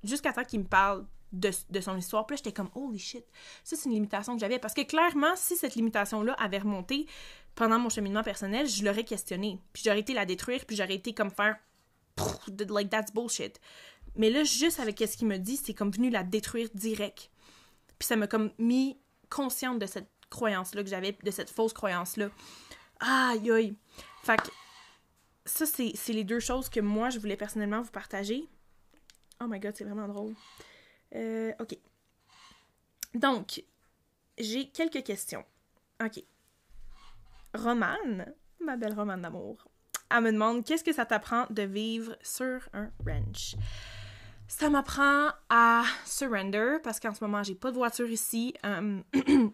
jusqu'à temps qu'il me parle de, de, son histoire. Puis là, j'étais comme, holy shit, ça, c'est une limitation que j'avais. Parce que clairement, si cette limitation-là avait remonté pendant mon cheminement personnel, je l'aurais questionné. Puis j'aurais été la détruire, puis j'aurais été comme faire, like, that's bullshit. Mais là, juste avec ce qu'il me dit, c'est comme venu la détruire direct. Puis ça m'a comme mis consciente de cette croyance-là que j'avais, de cette fausse croyance-là. Aïe aïe. Fait que ça, c'est, les deux choses que moi, je voulais personnellement vous partager. Oh my god, c'est vraiment drôle. Euh, ok. Donc, j'ai quelques questions. Ok. Romane, ma belle Romane d'amour, elle me demande qu'est-ce que ça t'apprend de vivre sur un ranch? Ça m'apprend à surrender parce qu'en ce moment, j'ai pas de voiture ici. Euh,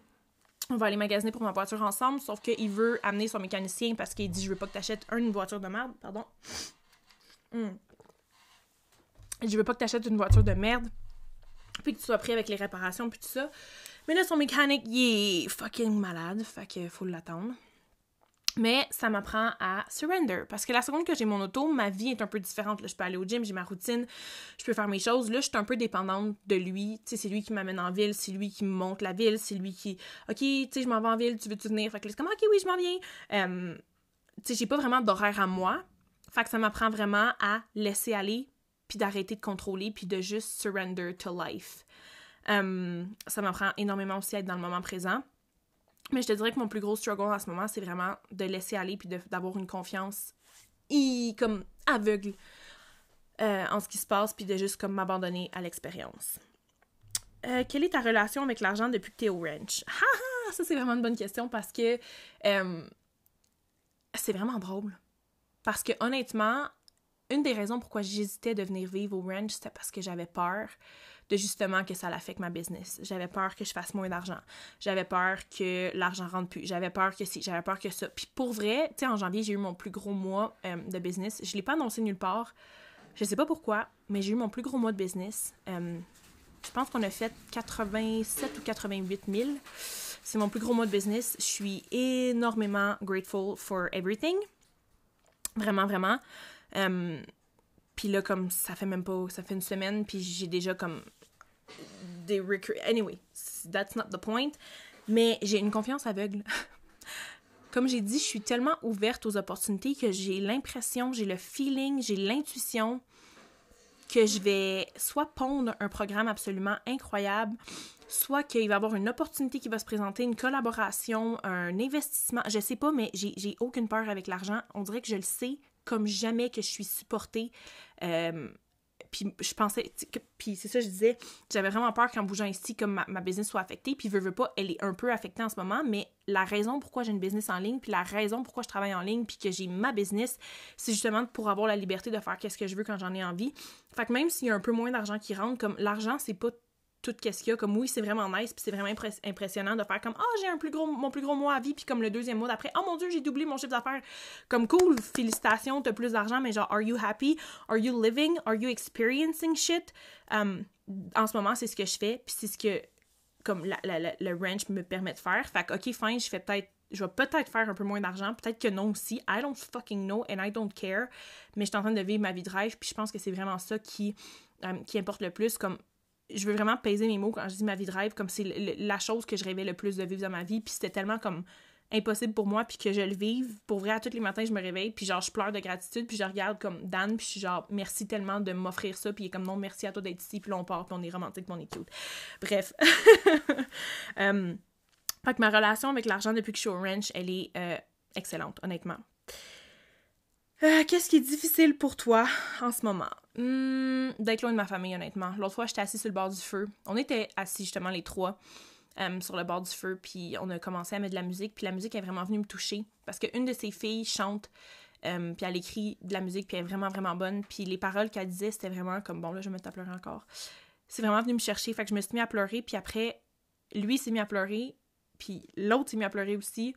on va aller magasiner pour ma voiture ensemble, sauf qu'il veut amener son mécanicien parce qu'il dit Je veux pas que t'achètes une voiture de merde, pardon. Hmm. Je veux pas que t'achètes une voiture de merde, puis que tu sois pris avec les réparations, puis tout ça. Mais là, son mécanique, il est fucking malade, fait qu'il faut l'attendre. Mais ça m'apprend à surrender. Parce que la seconde que j'ai mon auto, ma vie est un peu différente. Je peux aller au gym, j'ai ma routine, je peux faire mes choses. Là, je suis un peu dépendante de lui. Tu sais, c'est lui qui m'amène en ville, c'est lui qui me monte la ville, c'est lui qui. Ok, tu sais, je m'en vais en ville, tu veux-tu venir? Fait que là, c'est comme, ok, oui, je m'en viens. Tu sais, j'ai pas vraiment d'horaire à moi. Fait que ça m'apprend vraiment à laisser aller, puis d'arrêter de contrôler, puis de juste surrender to life. Ça m'apprend énormément aussi à être dans le moment présent. Mais je te dirais que mon plus gros struggle en ce moment, c'est vraiment de laisser aller puis d'avoir une confiance comme aveugle euh, en ce qui se passe puis de juste comme m'abandonner à l'expérience. Euh, quelle est ta relation avec l'argent depuis que tu es au ranch? ça c'est vraiment une bonne question parce que euh, c'est vraiment drôle. Parce que honnêtement, une des raisons pourquoi j'hésitais de venir vivre au ranch, c'était parce que j'avais peur de justement que ça affecte ma business. J'avais peur que je fasse moins d'argent. J'avais peur que l'argent rentre plus. J'avais peur que si, j'avais peur que ça. Puis pour vrai, tu sais, en janvier, j'ai eu mon plus gros mois euh, de business. Je l'ai pas annoncé nulle part. Je sais pas pourquoi, mais j'ai eu mon plus gros mois de business. Euh, je pense qu'on a fait 87 ou 88 000. C'est mon plus gros mois de business. Je suis énormément grateful for everything. Vraiment, vraiment. Euh, puis là, comme ça fait même pas, ça fait une semaine, puis j'ai déjà comme des Anyway, that's not the point. Mais j'ai une confiance aveugle. Comme j'ai dit, je suis tellement ouverte aux opportunités que j'ai l'impression, j'ai le feeling, j'ai l'intuition que je vais soit pondre un programme absolument incroyable, soit qu'il va y avoir une opportunité qui va se présenter, une collaboration, un investissement, je sais pas, mais j'ai aucune peur avec l'argent. On dirait que je le sais comme jamais que je suis supportée. Euh, puis je pensais, puis c'est ça, je disais, j'avais vraiment peur qu'en bougeant ici, comme ma, business soit affectée, puis veux, veux pas, elle est un peu affectée en ce moment, mais la raison pourquoi j'ai une business en ligne, puis la raison pourquoi je travaille en ligne, puis que j'ai ma business, c'est justement pour avoir la liberté de faire qu'est-ce que je veux quand j'en ai envie. Fait que même s'il y a un peu moins d'argent qui rentre, comme l'argent, c'est pas tout qu'est-ce qu'il y a. Comme oui, c'est vraiment nice, puis c'est vraiment impressionnant de faire comme ah j'ai un plus gros mon plus gros mois à vie, puis comme le deuxième mois d'après oh mon dieu j'ai doublé mon chiffre d'affaires. Comme cool, félicitations, t'as plus d'argent, mais genre are you happy? Are you living? Are you experiencing shit? Um, en ce moment c'est ce que je fais, puis c'est ce que comme la, le ranch me permet de faire. Fait que ok fine, je fais peut-être je vais peut-être faire un peu moins d'argent, peut-être que non aussi. I don't fucking know and I don't care. Mais je suis en train de vivre ma vie de rêve, puis je pense que c'est vraiment ça qui, um, qui importe le plus. Comme je veux vraiment peser mes mots quand je dis ma vie de rêve, comme c'est la chose que je rêvais le plus de vivre dans ma vie, puis c'était tellement comme impossible pour moi, puis que je le vive. Pour vrai, à tous les matins, je me réveille, puis genre, je pleure de gratitude, puis je regarde comme Dan, puis je suis genre, merci tellement de m'offrir ça, puis il est comme, non, merci à toi d'être ici, puis on part, puis on est romantique, puis on est cute. Bref. um, fait que ma relation avec l'argent depuis que je suis au ranch, elle est euh, excellente, honnêtement. Euh, qu'est-ce qui est difficile pour toi en ce moment? Hmm, d'être loin de ma famille, honnêtement. L'autre fois, j'étais assis sur le bord du feu. On était assis justement les trois euh, sur le bord du feu, puis on a commencé à mettre de la musique, puis la musique est vraiment venue me toucher. Parce qu'une de ses filles chante, euh, puis elle écrit de la musique, puis elle est vraiment, vraiment bonne. Puis les paroles qu'elle disait, c'était vraiment comme, bon, là, je me mettre à pleurer encore. C'est vraiment venu me chercher, fait que je me suis mis à pleurer, puis après, lui s'est mis à pleurer, puis l'autre s'est mis à pleurer aussi.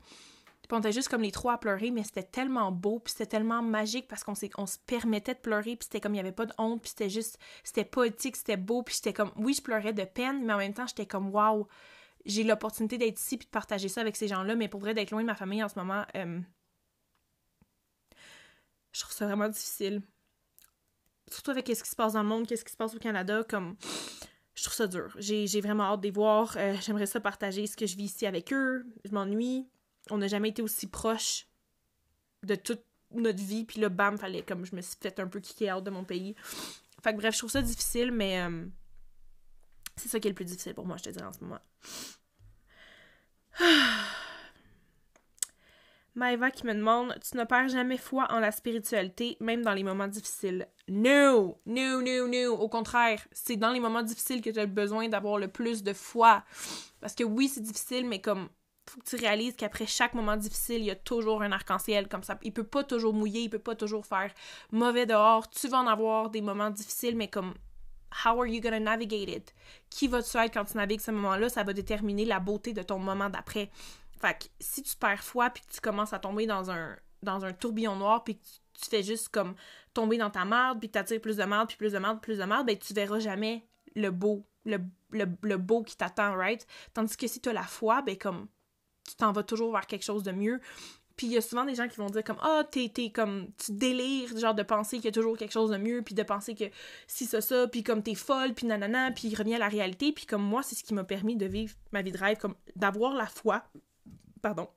Puis on était juste comme les trois à pleurer, mais c'était tellement beau, puis c'était tellement magique parce qu'on on se permettait de pleurer, puis c'était comme il n'y avait pas de honte, puis c'était juste, c'était poétique, c'était beau, puis j'étais comme, oui, je pleurais de peine, mais en même temps, j'étais comme, waouh, j'ai l'opportunité d'être ici, puis de partager ça avec ces gens-là, mais pour vrai, d'être loin de ma famille en ce moment, euh, je trouve ça vraiment difficile. Surtout avec ce qui se passe dans le monde, qu'est-ce qui se passe au Canada, comme je trouve ça dur. J'ai vraiment hâte de les voir. Euh, j'aimerais ça partager ce que je vis ici avec eux. Je m'ennuie on n'a jamais été aussi proche de toute notre vie, puis là, bam, fallait comme je me suis fait un peu kicker out de mon pays. Fait que bref, je trouve ça difficile, mais euh, c'est ça qui est le plus difficile pour moi, je te dirais, en ce moment. Maëva qui me demande Tu ne perds jamais foi en la spiritualité, même dans les moments difficiles. No! No, no, no! Au contraire, c'est dans les moments difficiles que tu as besoin d'avoir le plus de foi. Parce que oui, c'est difficile, mais comme tu réalises qu'après chaque moment difficile, il y a toujours un arc-en-ciel comme ça. Il peut pas toujours mouiller, il peut pas toujours faire mauvais dehors. Tu vas en avoir des moments difficiles, mais comme how are you gonna navigate it? Qui vas-tu être quand tu navigues ce moment-là? Ça va déterminer la beauté de ton moment d'après. Fait que si tu perds foi puis tu commences à tomber dans un dans un tourbillon noir puis tu, fais juste comme tomber dans ta merde puis que t'attires plus de merde puis plus de merde plus de merde, ben tu verras jamais le beau, le, le, le beau qui t'attend, right? Tandis que si tu as la foi, ben comme tu t'en vas toujours vers quelque chose de mieux. Puis il y a souvent des gens qui vont dire comme ah t'es t'es comme tu délires genre de penser qu'il y a toujours quelque chose de mieux puis de penser que si ça ça puis comme t'es folle puis nanana puis il revient à la réalité puis comme moi c'est ce qui m'a permis de vivre ma vie de rêve comme d'avoir la foi pardon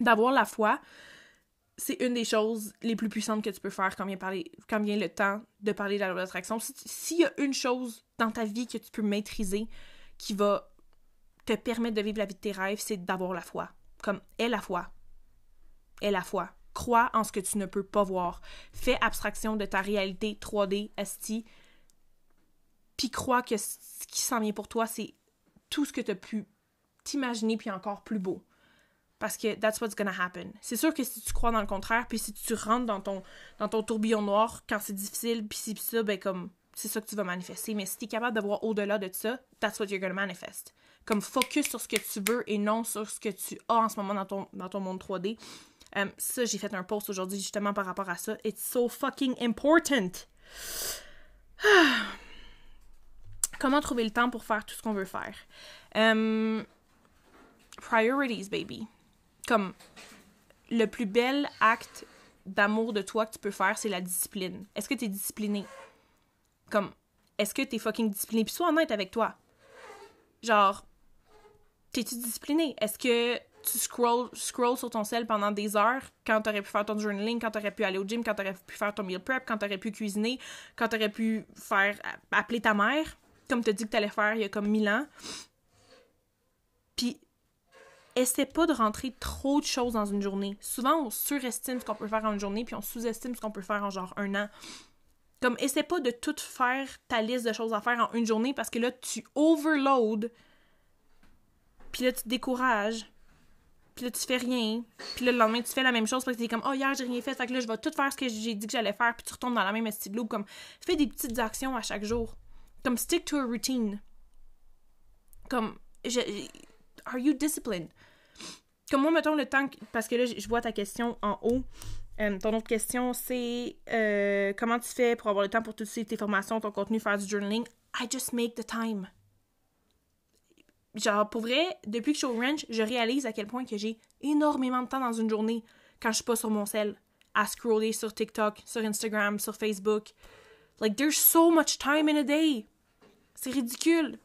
d'avoir la foi c'est une des choses les plus puissantes que tu peux faire quand vient parler quand vient le temps de parler de la loi d'attraction s'il y a une chose dans ta vie que tu peux maîtriser qui va te permettre de vivre la vie de tes rêves, c'est d'avoir la foi. Comme aie la foi. Aie la foi. Crois en ce que tu ne peux pas voir. Fais abstraction de ta réalité 3D, ST. Puis crois que ce qui s'en vient pour toi, c'est tout ce que tu as pu t'imaginer, puis encore plus beau. Parce que that's what's gonna happen. C'est sûr que si tu crois dans le contraire, puis si tu rentres dans ton, dans ton tourbillon noir quand c'est difficile, puis si ça, ben comme, c'est ça que tu vas manifester. Mais si tu es capable de voir au-delà de ça, that's what you're gonna manifest comme focus sur ce que tu veux et non sur ce que tu as en ce moment dans ton, dans ton monde 3D. Euh, ça, j'ai fait un post aujourd'hui justement par rapport à ça. It's so fucking important. Comment trouver le temps pour faire tout ce qu'on veut faire? Um, priorities, baby. Comme le plus bel acte d'amour de toi que tu peux faire, c'est la discipline. Est-ce que tu es discipliné? Comme, est-ce que tu es fucking discipliné? Puis sois honnête avec toi. Genre, t'es-tu discipliné? Est-ce que tu scrolls scroll sur ton sel pendant des heures quand t'aurais pu faire ton journaling, quand t'aurais pu aller au gym, quand t'aurais pu faire ton meal prep, quand t'aurais pu cuisiner, quand t'aurais pu faire appeler ta mère, comme t'as dit que t'allais faire il y a comme mille ans? Puis, essaie pas de rentrer trop de choses dans une journée. Souvent, on surestime ce qu'on peut faire en une journée, puis on sous-estime ce qu'on peut faire en genre un an. Comme, essaie pas de tout faire ta liste de choses à faire en une journée parce que là, tu overload. Puis là, tu te décourages. Puis là, tu fais rien. Puis là, le lendemain, tu fais la même chose parce que t'es comme, oh, hier, j'ai rien fait. Fait que là, je vais tout faire ce que j'ai dit que j'allais faire. Puis tu retombes dans la même style Comme, fais des petites actions à chaque jour. Comme, stick to a routine. Comme, are you disciplined? Comme moi, mettons le temps, parce que là, je vois ta question en haut. Euh, ton autre question, c'est euh, comment tu fais pour avoir le temps pour toutes tes formations, ton contenu, faire du journaling? I just make the time. Genre, pour vrai, depuis que je suis au ranch, je réalise à quel point que j'ai énormément de temps dans une journée quand je suis pas sur mon cell, à scroller sur TikTok, sur Instagram, sur Facebook. Like, there's so much time in a day. C'est ridicule.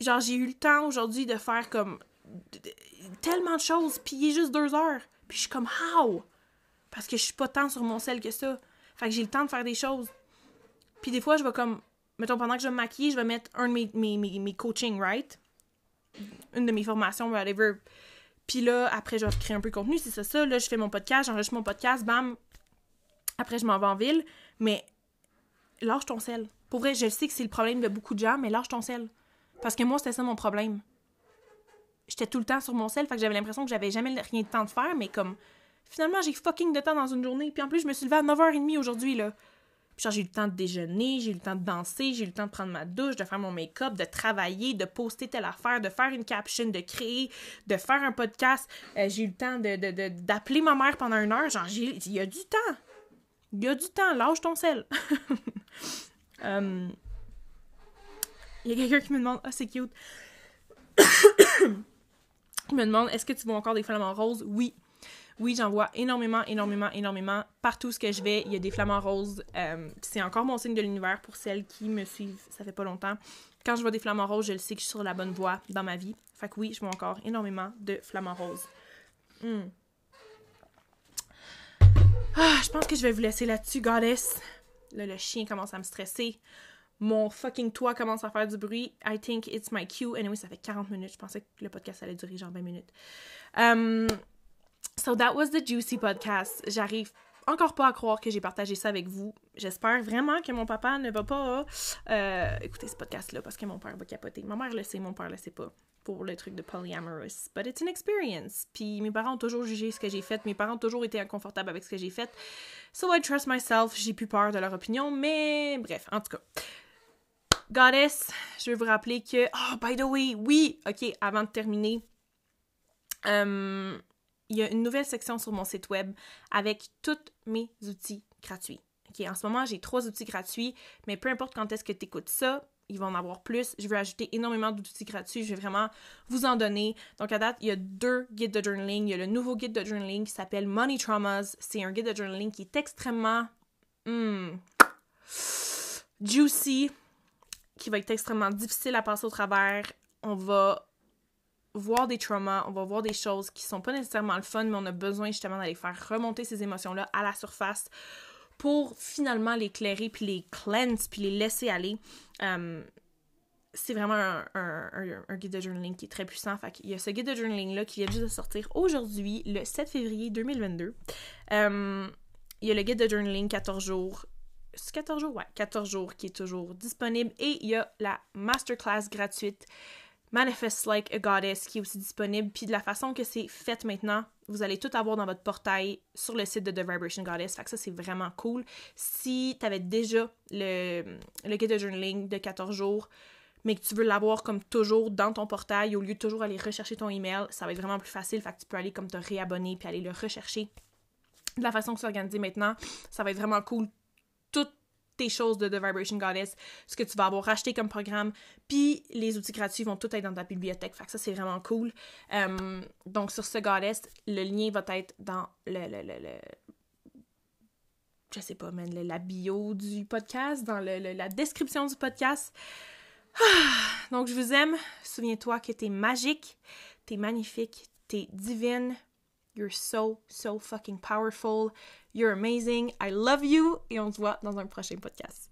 Genre, j'ai eu le temps aujourd'hui de faire comme tellement de choses, puis il est juste deux heures. Puis je suis comme, how? Parce que je suis pas tant sur mon sel que ça. Fait que j'ai le temps de faire des choses. Puis des fois, je vais comme, mettons, pendant que je vais me maquiller, je vais mettre un de mes, mes, mes, coaching, right? Une de mes formations, whatever. Puis là, après, je vais créer un peu de contenu, c'est ça, ça. Là, je fais mon podcast, j'enregistre mon podcast, bam. Après, je m'en vais en ville. Mais lâche ton sel. Pour vrai, je sais que c'est le problème de beaucoup de gens, mais lâche ton sel. Parce que moi, c'était ça mon problème. J'étais tout le temps sur mon sel, fait que j'avais l'impression que j'avais jamais rien de temps de faire, mais comme finalement, j'ai fucking de temps dans une journée. Puis en plus, je me suis levée à 9h30 aujourd'hui, là. Puis j'ai eu le temps de déjeuner, j'ai eu le temps de danser, j'ai eu le temps de prendre ma douche, de faire mon make-up, de travailler, de poster telle affaire, de faire une caption, de créer, de faire un podcast. Euh, j'ai eu le temps de, d'appeler ma mère pendant une heure. Genre, il y a du temps. Il y a du temps. Lâche ton sel. um, il y a quelqu'un qui me demande, ah, c'est cute. Il me demande, est-ce que tu vois encore des flamants roses? Oui. Oui, j'en vois énormément, énormément, énormément. Partout que je vais, il y a des flamants roses. Euh, c'est encore mon signe de l'univers pour celles qui me suivent, ça fait pas longtemps. Quand je vois des flamants roses, je le sais que je suis sur la bonne voie dans ma vie. Fait que oui, je vois encore énormément de flamants roses. Ah, je pense que je vais vous laisser là-dessus, goddess. Là, le chien commence à me stresser. Mon fucking toit commence à faire du bruit. I think it's my cue. Anyway, ça fait 40 minutes. Je pensais que le podcast allait durer genre 20 minutes. Um, so that was the juicy podcast. J'arrive encore pas à croire que j'ai partagé ça avec vous. J'espère vraiment que mon papa ne va pas euh, écouter ce podcast-là parce que mon père va capoter. Ma mère le sait, mon père le sait pas pour le truc de polyamorous. But it's an experience. Puis mes parents ont toujours jugé ce que j'ai fait. Mes parents ont toujours été inconfortables avec ce que j'ai fait. So I trust myself. J'ai plus peur de leur opinion. Mais bref, en tout cas. Goddess, je veux vous rappeler que. Oh, by the way, oui! Ok, avant de terminer. Euh, il y a une nouvelle section sur mon site web avec tous mes outils gratuits. En ce moment, j'ai trois outils gratuits, mais peu importe quand est-ce que tu écoutes ça, il va en avoir plus. Je vais ajouter énormément d'outils gratuits. Je vais vraiment vous en donner. Donc, à date, il y a deux guides de journaling. Il y a le nouveau guide de journaling qui s'appelle Money Traumas. C'est un guide de journaling qui est extrêmement hmm, juicy, qui va être extrêmement difficile à passer au travers. On va voir des traumas, on va voir des choses qui sont pas nécessairement le fun, mais on a besoin justement d'aller faire remonter ces émotions-là à la surface pour finalement l'éclairer, puis les cleanse, puis les laisser aller. Euh, c'est vraiment un, guide de journaling qui est très puissant. Fait il y a ce guide de journaling-là qui vient juste de sortir aujourd'hui, le 7 février 2022. Euh, il y a le guide de journaling 14 jours c'est 14 jours? Ouais, 14 jours qui est toujours disponible. Et il y a la masterclass gratuite Manifest Like a Goddess qui est aussi disponible. Puis de la façon que c'est fait maintenant, vous allez tout avoir dans votre portail sur le site de The Vibration Goddess. Fait que ça, c'est vraiment cool. Si tu avais déjà le, le guide de journaling de 14 jours, mais que tu veux l'avoir comme toujours dans ton portail au lieu de toujours aller rechercher ton email, ça va être vraiment plus facile. Fait que tu peux aller comme te réabonner puis aller le rechercher. De la façon que c'est organisé maintenant, ça va être vraiment cool tout tes choses de The Vibration Goddess, ce que tu vas avoir acheté comme programme, puis les outils gratuits vont tout être dans ta bibliothèque. Fait ça, c'est vraiment cool. Euh, donc, sur ce Goddess, le lien va être dans le, le, le, le je sais pas, la bio du podcast, dans la description du podcast. Donc, je vous aime. Souviens-toi que t'es magique, t'es magnifique, t'es divine. You're so, so fucking powerful. You're amazing. I love you. Et on se voit dans un prochain podcast.